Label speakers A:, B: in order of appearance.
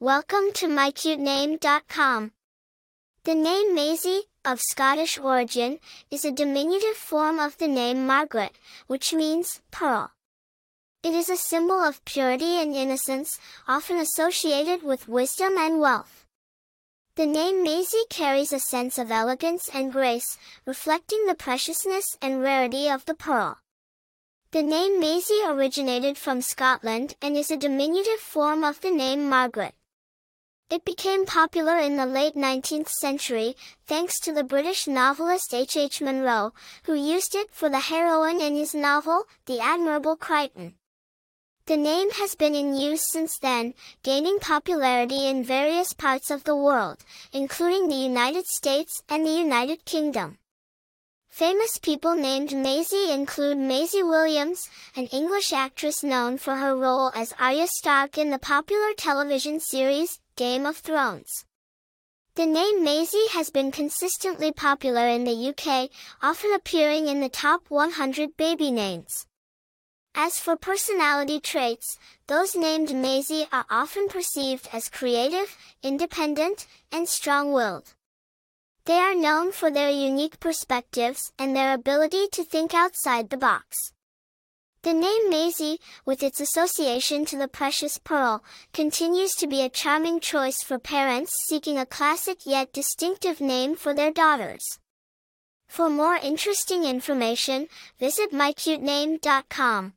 A: Welcome to mycutename.com. The name Maisie, of Scottish origin, is a diminutive form of the name Margaret, which means pearl. It is a symbol of purity and innocence, often associated with wisdom and wealth. The name Maisie carries a sense of elegance and grace, reflecting the preciousness and rarity of the pearl. The name Maisie originated from Scotland and is a diminutive form of the name Margaret. It became popular in the late 19th century, thanks to the British novelist H. H. Munro, who used it for the heroine in his novel, The Admirable Crichton. The name has been in use since then, gaining popularity in various parts of the world, including the United States and the United Kingdom. Famous people named Maisie include Maisie Williams, an English actress known for her role as Arya Stark in the popular television series, Game of Thrones. The name Maisie has been consistently popular in the UK, often appearing in the top 100 baby names. As for personality traits, those named Maisie are often perceived as creative, independent, and strong-willed. They are known for their unique perspectives and their ability to think outside the box. The name Maisie, with its association to the precious pearl, continues to be a charming choice for parents seeking a classic yet distinctive name for their daughters. For more interesting information, visit mycutename.com.